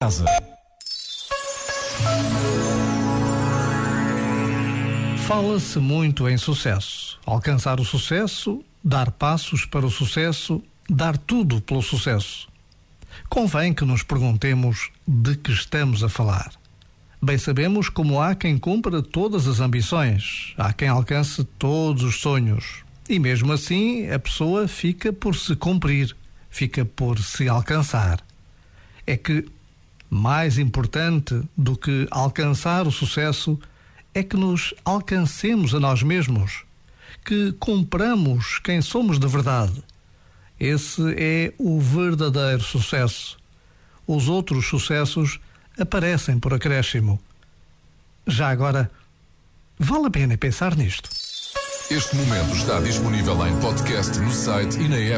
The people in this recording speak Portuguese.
casa. Fala-se muito em sucesso. Alcançar o sucesso, dar passos para o sucesso, dar tudo pelo sucesso. Convém que nos perguntemos de que estamos a falar. Bem sabemos como há quem cumpra todas as ambições, há quem alcance todos os sonhos. E mesmo assim, a pessoa fica por se cumprir, fica por se alcançar. É que mais importante do que alcançar o sucesso é que nos alcancemos a nós mesmos, que compramos quem somos de verdade. Esse é o verdadeiro sucesso. Os outros sucessos aparecem por acréscimo. Já agora, vale a pena pensar nisto. Este momento está disponível em podcast no site e na app.